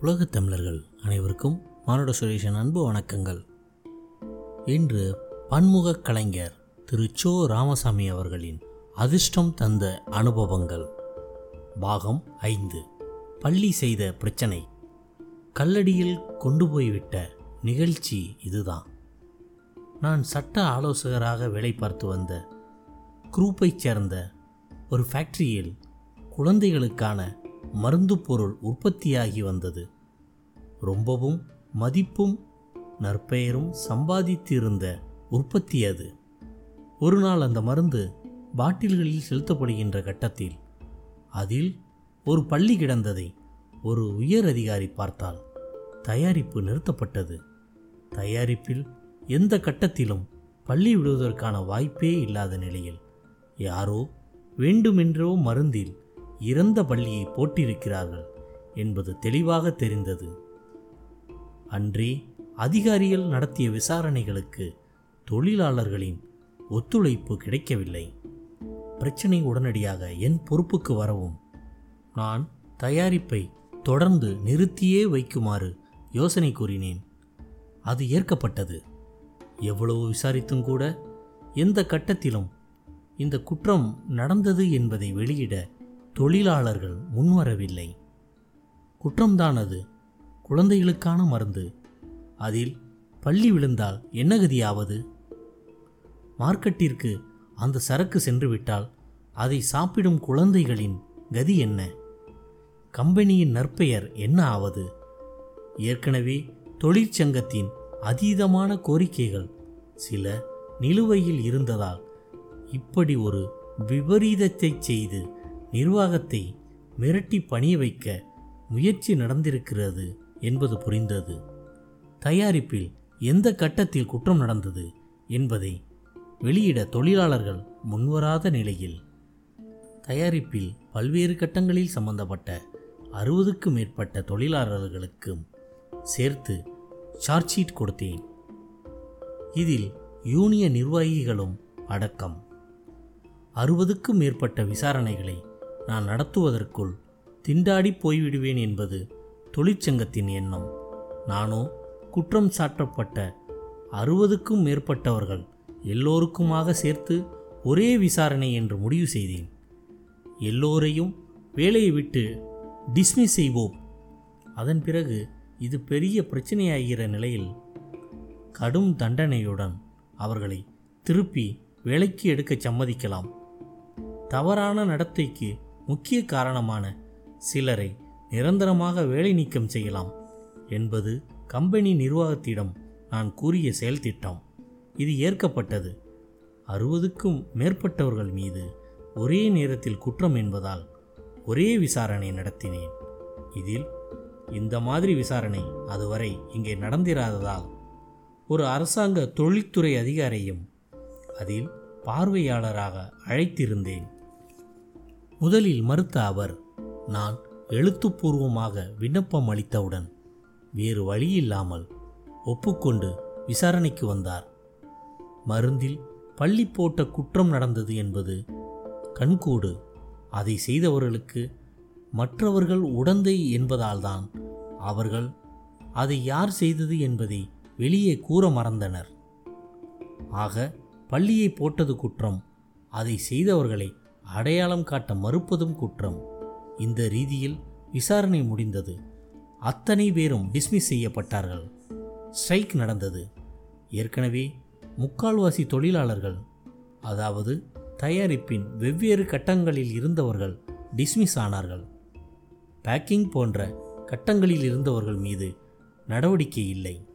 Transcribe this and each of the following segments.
உலகத் தமிழர்கள் அனைவருக்கும் மானுட சுரேஷன் அன்பு வணக்கங்கள். இன்று பன்முக கலைஞர் திரு சோ. ராமசாமி அவர்களின் அதிர்ஷ்டம் தந்த அனுபவங்கள். பாகம் ஐந்து. பள்ளி செய்த பிரச்சனை. கல்லடியில் கொண்டு போய்விட்ட நிகழ்ச்சி இதுதான். நான் சட்ட ஆலோசகராக வேலை பார்த்து வந்த குரூப்பைச் சேர்ந்த ஒரு ஃபேக்ட்ரியில் குழந்தைகளுக்கான மருந்து பொருள் உற்பத்தியாகி வந்தது. ரொம்பவும் மதிப்பும் நற்பெயரும் சம்பாதித்திருந்த உற்பத்தி அது. ஒரு நாள் அந்த மருந்து பாட்டில்களில் செலுத்தப்படுகின்ற கட்டத்தில் அதில் ஒரு பள்ளி கிடந்ததை ஒரு உயர் அதிகாரி பார்த்தால் தயாரிப்பு நிறுத்தப்பட்டது. தயாரிப்பில் எந்த கட்டத்திலும் பள்ளி விடுவதற்கான வாய்ப்பே இல்லாத நிலையில் யாரோ வேண்டுமென்றோ மருந்தில் இறந்த பள்ளியை போட்டிருக்கிறார்கள் என்பது தெளிவாக தெரிந்தது. அன்றே அதிகாரிகள் நடத்திய விசாரணைகளுக்கு தொழிலாளர்களின் ஒத்துழைப்பு கிடைக்கவில்லை. பிரச்சனை உடனடியாக என் பொறுப்புக்கு வரவும். நான் தயாரிப்பை தொடர்ந்து நிறுத்தியே வைக்குமாறு யோசனை கூறினேன். அது ஏற்கப்பட்டது. எவ்வளவு விசாரித்தும் கூட எந்த கட்டத்திலும் இந்த குற்றம் நடந்தது என்பதை வெளியிட தொழிலாளர்கள் முன்வரவில்லை. குற்றம்தான் அது குழந்தைகளுக்கான மருந்து. அதில் பள்ளி விழுந்தால் என்ன கதியாவது? மார்க்கெட்டிற்கு அந்த சரக்கு சென்றுவிட்டால் அதை சாப்பிடும் குழந்தைகளின் கதி என்ன? கம்பெனியின் நற்பெயர் என்ன ஆவது? ஏற்கனவே தொழிற்சங்கத்தின் அதீதமான கோரிக்கைகள் சில நிலுவையில் இருந்ததால் இப்படி ஒரு விபரீதத்தை செய்து நிர்வாகத்தை மிரட்டி பணிய வைக்க முயற்சி நடந்திருக்கிறது என்பது புரிந்தது. தயாரிப்பில் எந்த கட்டத்தில் குற்றம் நடந்தது என்பதை வெளியிட தொழிலாளர்கள் முன்வராத நிலையில். தயாரிப்பில் பல்வேறு கட்டங்களில் சம்பந்தப்பட்ட அறுபதுக்கும் மேற்பட்ட தொழிலாளர்களுக்கும் சேர்த்து சார்ஜ் ஷீட் கொடுத்தேன். இதில் யூனிய நிர்வாகிகளும் அடக்கம். அறுபதுக்கும் மேற்பட்ட விசாரணைகளை நான் நடத்துவதற்குள் திண்டாடி போய்விடுவேன் என்பது தொழிற்சங்கத்தின் எண்ணம். நானோ குற்றம் சாட்டப்பட்ட அறுபதுக்கும் மேற்பட்டவர்கள் எல்லோருக்குமாக சேர்த்து ஒரே விசாரணை என்று முடிவு செய்தேன். எல்லோரையும் வேலையை விட்டு டிஸ்மிஸ் செய்வோம். அதன் பிறகு இது பெரிய பிரச்சனையாகிற நிலையில் கடும் தண்டனையுடன் அவர்களை திருப்பி வேலைக்கு எடுக்க சம்மதிக்கலாம். தவறான நடத்தைக்கு முக்கிய காரணமான சிலரை நிரந்தரமாக வேலை நீக்கம் செய்யலாம் என்பது கம்பெனி நிர்வாகத்திடம் நான் கூறிய செயல் திட்டம். இது ஏற்கப்பட்டது. அறுபதுக்கும் மேற்பட்டவர்கள் மீது ஒரே நேரத்தில் குற்றம் என்பதால் ஒரே விசாரணை நடத்தினேன். இதில் இந்த மாதிரி விசாரணை அதுவரை இங்கே நடந்திராததால் ஒரு அரசாங்க தொழில்துறை அதிகாரியும் அதில் பார்வையாளராக அழைத்திருந்தேன். முதலில் மறுத்த அவர் நான் எழுத்துப்பூர்வமாக விண்ணப்பம் அளித்தவுடன் வேறு வழியில்லாமல் ஒப்புக்கொண்டு விசாரணைக்கு வந்தார். மருந்தில் பள்ளி போட்ட குற்றம் நடந்தது என்பது கண்கூடு. அதை செய்தவர்களுக்கு மற்றவர்கள் உடந்தை என்பதால்தான் அவர்கள் அதை யார் செய்தது என்பதை வெளியே கூற மறந்தனர். ஆக பள்ளியை போட்டது குற்றம். அதை செய்தவர்களை அடையாளம் காட்ட மறுப்பதும் குற்றம். இந்த ரீதியில் விசாரணை முடிந்தது. அத்தனை பேரும் டிஸ்மிஸ் செய்யப்பட்டார்கள். ஸ்ட்ரைக் நடந்தது. ஏற்கனவே முக்கால்வாசி தொழிலாளர்கள் அதாவது தயாரிப்பின் வெவ்வேறு கட்டங்களில் இருந்தவர்கள் டிஸ்மிஸ் ஆனார்கள். பேக்கிங் போன்ற கட்டங்களில் இருந்தவர்கள் மீது நடவடிக்கை இல்லை.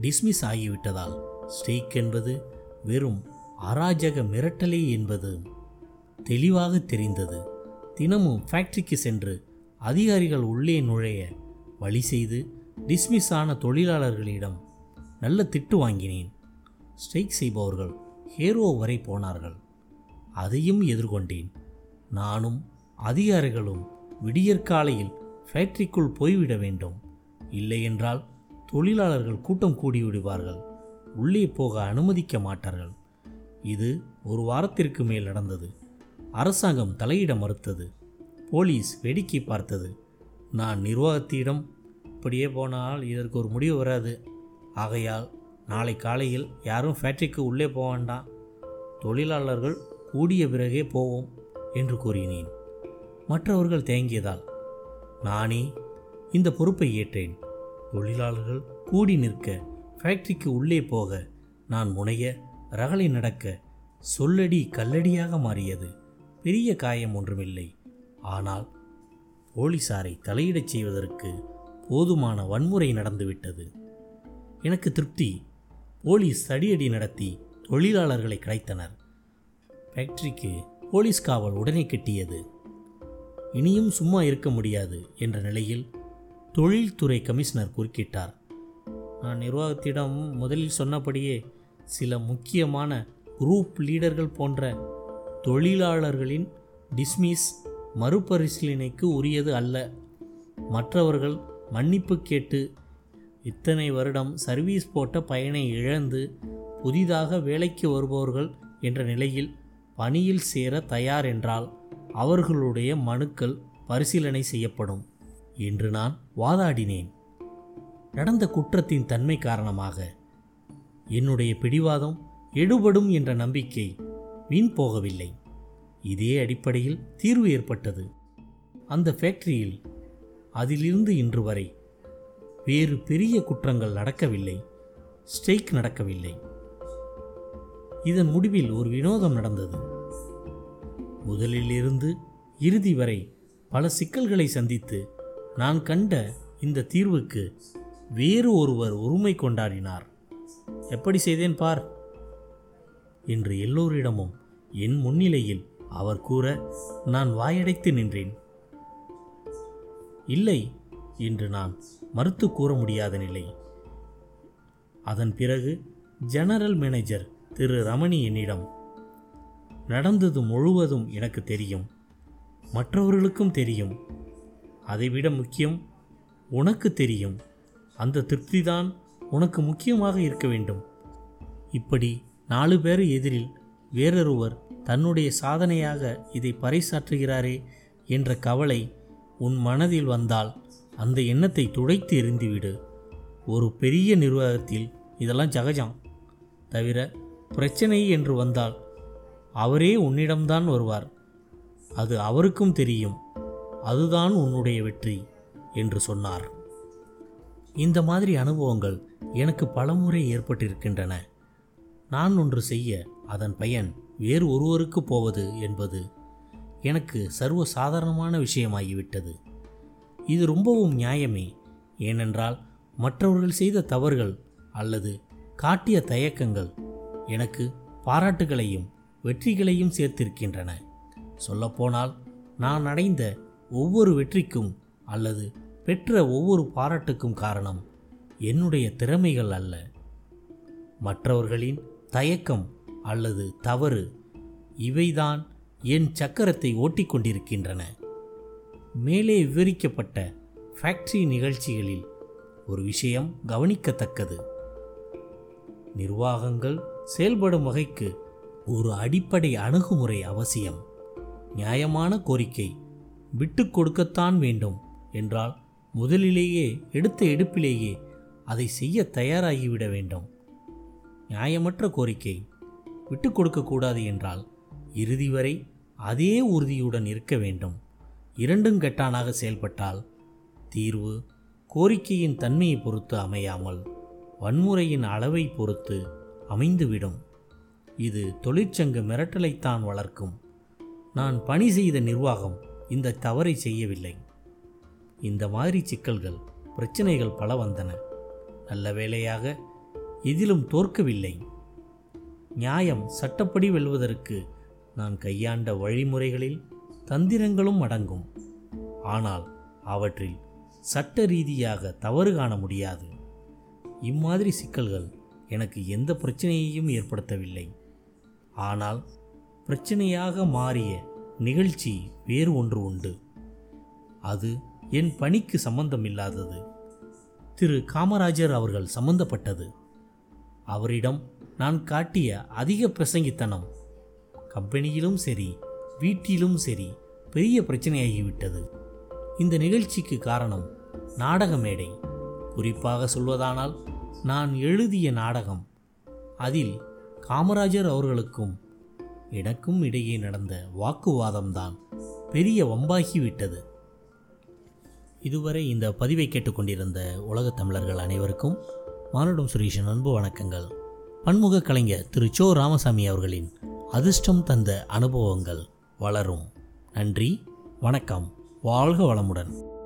டிஸ்மிஸ் ஆகிவிட்டதால் ஸ்ட்ரைக் என்பது வெறும் அராஜக மிரட்டலே என்பது. தெளிவாக தெரிந்தது. தினமும் ஃபேக்டரிக்கு சென்று அதிகாரிகள் உள்ளே நுழைய வழி செய்து டிஸ்மிஸ் ஆன தொழிலாளர்களிடம் நல்ல திட்டு வாங்கினேன். ஸ்ட்ரைக் செய்பவர்கள் ஹேரோ வரை போனார்கள். அதையும் எதிர்கொண்டேன். நானும் அதிகாரிகளும் விடியற்காலையில் ஃபேக்டரிக்குள் போய்விட வேண்டும். இல்லையென்றால் தொழிலாளர்கள் கூட்டம் கூடி விடுவார்கள். உள்ளே போக அனுமதிக்க மாட்டார்கள். இது ஒரு வாரத்திற்கு மேல் நடந்தது. அரசாங்கம் தலையிட மறுத்தது. போலீஸ் வேடிக்கை பார்த்தது. நான் நிர்வாகத்திடம் இப்படியே போனால் இதற்கு ஒரு முடிவு வராது. ஆகையால் நாளை காலையில் யாரும் ஃபேக்ட்ரிக்கு உள்ளே போக வேண்டாம். தொழிலாளர்கள் கூடிய பிறகே போவோம் என்று கூறினேன். மற்றவர்கள் தேங்கியதால் நானே இந்த பொறுப்பை ஏற்றேன். தொழிலாளர்கள் கூடி நிற்க ஃபேக்ட்ரிக்கு உள்ளே போக நான் முனைய ரகளை நடக்க சொல்லடி கல்லடியாக மாறியது. பெரிய காயம் ஒன்றுமில்லை. ஆனால் போலீசாரை தலையிடச் செய்வதற்கு போதுமான வன்முறை நடந்துவிட்டது. எனக்கு திருப்தி. போலீஸ் தடியடி நடத்தி தொழிலாளர்களை கிடைத்தனர். ஃபேக்டரிக்கு போலீஸ் காவல் உடனே கிட்டியது. இனியும் சும்மா இருக்க முடியாது என்ற நிலையில் தொழில்துறை கமிஷனர் குறுக்கிட்டார். நான் நிர்வாகத்திடம் முதலில் சொன்னபடியே சில முக்கியமான குரூப் லீடர்கள் போன்ற தொழிலாளர்களின் டிஸ்மிஸ் மறுபரிசீலனைக்கு உரியது அல்ல. மற்றவர்கள் மன்னிப்பு கேட்டு இத்தனை வருடம் சர்வீஸ் போட்ட பயனை இழந்து புதிதாக வேலைக்கு வருபவர்கள் என்ற நிலையில் பணியில் சேர தயார் என்றால் அவர்களுடைய மனுக்கள் பரிசீலனை செய்யப்படும் என்று நான் வாதாடினேன். நடந்த குற்றத்தின் தன்மை காரணமாக என்னுடைய பிடிவாதம் எடுபடும் என்ற நம்பிக்கை வீண் போகவில்லை. இதே அடிப்படையில் தீர்வு ஏற்பட்டது. அந்த ஃபேக்டரியில் அதிலிருந்து இன்று வரை வேறு பெரிய குற்றங்கள் நடக்கவில்லை. ஸ்ட்ரைக் நடக்கவில்லை. இதன் முடிவில் ஒரு வினோதம் நடந்தது. முதலிலிருந்து இறுதி வரை பல சிக்கல்களை சந்தித்து நான் கண்ட இந்த தீர்வுக்கு வேறு ஒருவர் உரிமை கொண்டாடினார். எப்படி செய்தேன் பார்? என்று எல்லோரிடமும் என் முன்னிலையில் அவர் கூற நான் வாயடைத்து நின்றேன். இல்லை என்று நான் மறுத்து கூற முடியாத நிலை. அதன் பிறகு ஜெனரல் மேனேஜர் திரு ரமணி என்னிடம் நடந்தது முழுவதும் எனக்கு தெரியும். மற்றவர்களுக்கும் தெரியும். அதைவிட முக்கியம் உனக்கு தெரியும். அந்த திருப்திதான் உனக்கு முக்கியமாக இருக்க வேண்டும். இப்படி நாலு பேர் எதிரில் வேறொருவர் தன்னுடைய சாதனையாக இதை பறைசாற்றுகிறாரே என்ற கவலை உன் மனதில் வந்தால் அந்த எண்ணத்தை துடைத்து எறிந்துவிடு. ஒரு பெரிய நிர்வாகத்தில் இதெல்லாம் சகஜம். தவிர பிரச்சனை என்று வந்தால் அவரே உன்னிடம்தான் வருவார். அது அவருக்கும் தெரியும். அதுதான் உன்னுடைய வெற்றி என்று சொன்னார். இந்த மாதிரி அனுபவங்கள் எனக்கு பலமுறை ஏற்பட்டிருக்கின்றன. நான் ஒன்று செய்ய அதன் பயன் வேறு ஒருவருக்கு போவது என்பது எனக்கு சர்வ சாதாரணமான விஷயமாகிவிட்டது. இது ரொம்பவும் நியாயமே. ஏனென்றால் மற்றவர்கள் செய்த தவறுகள் அல்லது காட்டிய தயக்கங்கள் எனக்கு பாராட்டுகளையும் வெற்றிகளையும் சேர்த்திருக்கின்றன. சொல்லப்போனால் நான் அடைந்த ஒவ்வொரு வெற்றிக்கும் அல்லது பெற்ற ஒவ்வொரு பாராட்டுக்கும் காரணம் என்னுடைய திறமைகள் அல்ல. மற்றவர்களின் தயக்கம் அல்லது தவறு இவைதான் என் சக்கரத்தை ஓட்டிக்கொண்டிருக்கின்றன. மேலே விவரிக்கப்பட்ட ஃபேக்டரி நிகழ்ச்சிகளில் ஒரு விஷயம் கவனிக்கத்தக்கது. நிர்வாகங்கள் செயல்படும் வகைக்கு ஒரு அடிப்படை அணுகுமுறை அவசியம். நியாயமான கோரிக்கை விட்டு கொடுக்கத்தான் வேண்டும் என்றால் முதலிலேயே எடுத்த எடுப்பிலேயே அதை செய்ய தயாராகிவிட வேண்டும். நியாயமற்ற கோரிக்கை. விட்டு கொடுக்கக்கூடாது என்றால் இறுதி வரை அதே உறுதியுடன் இருக்க வேண்டும். இரண்டும் கெட்டானாக செயல்பட்டால் தீர்வு கோரிக்கையின் தன்மையை பொறுத்து அமையாமல் வன்முறையின் அளவை பொறுத்து அமைந்துவிடும். இது தொழிற்சங்க மிரட்டலைத்தான் வளர்க்கும். நான் பணி செய்த நிர்வாகம் இந்த தவறை செய்யவில்லை. இந்த மாதிரி சிக்கல்கள் பிரச்சனைகள் பல வந்தன. நல்ல வேளையாக எதிலும் தோற்கவில்லை. நியாயம் சட்டப்படி வெல்வதற்கு நான் கையாண்ட வழிமுறைகளில் தந்திரங்களும் அடங்கும். ஆனால் அவற்றில் சட்ட ரீதியாக தவறு காண முடியாது. இம்மாதிரி சிக்கல்கள் எனக்கு எந்த பிரச்சனையையும் ஏற்படுத்தவில்லை. ஆனால் பிரச்சனையாக மாறிய நிகழ்ச்சி வேறு ஒன்று உண்டு. அது என் பணிக்கு சம்பந்தமில்லாதது. திரு காமராஜர் அவர்கள் சம்பந்தப்பட்டது. அவரிடம் நான் காட்டிய அதிக பிரசங்கித்தனம். கம்பெனியிலும் சரி வீட்டிலும் சரி பெரிய பிரச்சனையாகிவிட்டது. இந்த நிகழ்ச்சிக்கு காரணம் நாடக மேடை. குறிப்பாக சொல்வதானால் நான் எழுதிய நாடகம். அதில் காமராஜர் அவர்களுக்கும் எனக்கும் இடையே நடந்த வாக்குவாதம்தான் பெரிய வம்பாகிவிட்டது. இதுவரை இந்த பதிவை கேட்டுக்கொண்டிருந்த உலகத் தமிழர்கள் அனைவருக்கும் மானுடம் சுரேஷின் அன்பு வணக்கங்கள். பன்முக கலைஞர் திரு சோ ராமசாமி அவர்களின் அதிர்ஷ்டம் தந்த அனுபவங்கள் வளரும். நன்றி வணக்கம் வாழ்க வளமுடன்.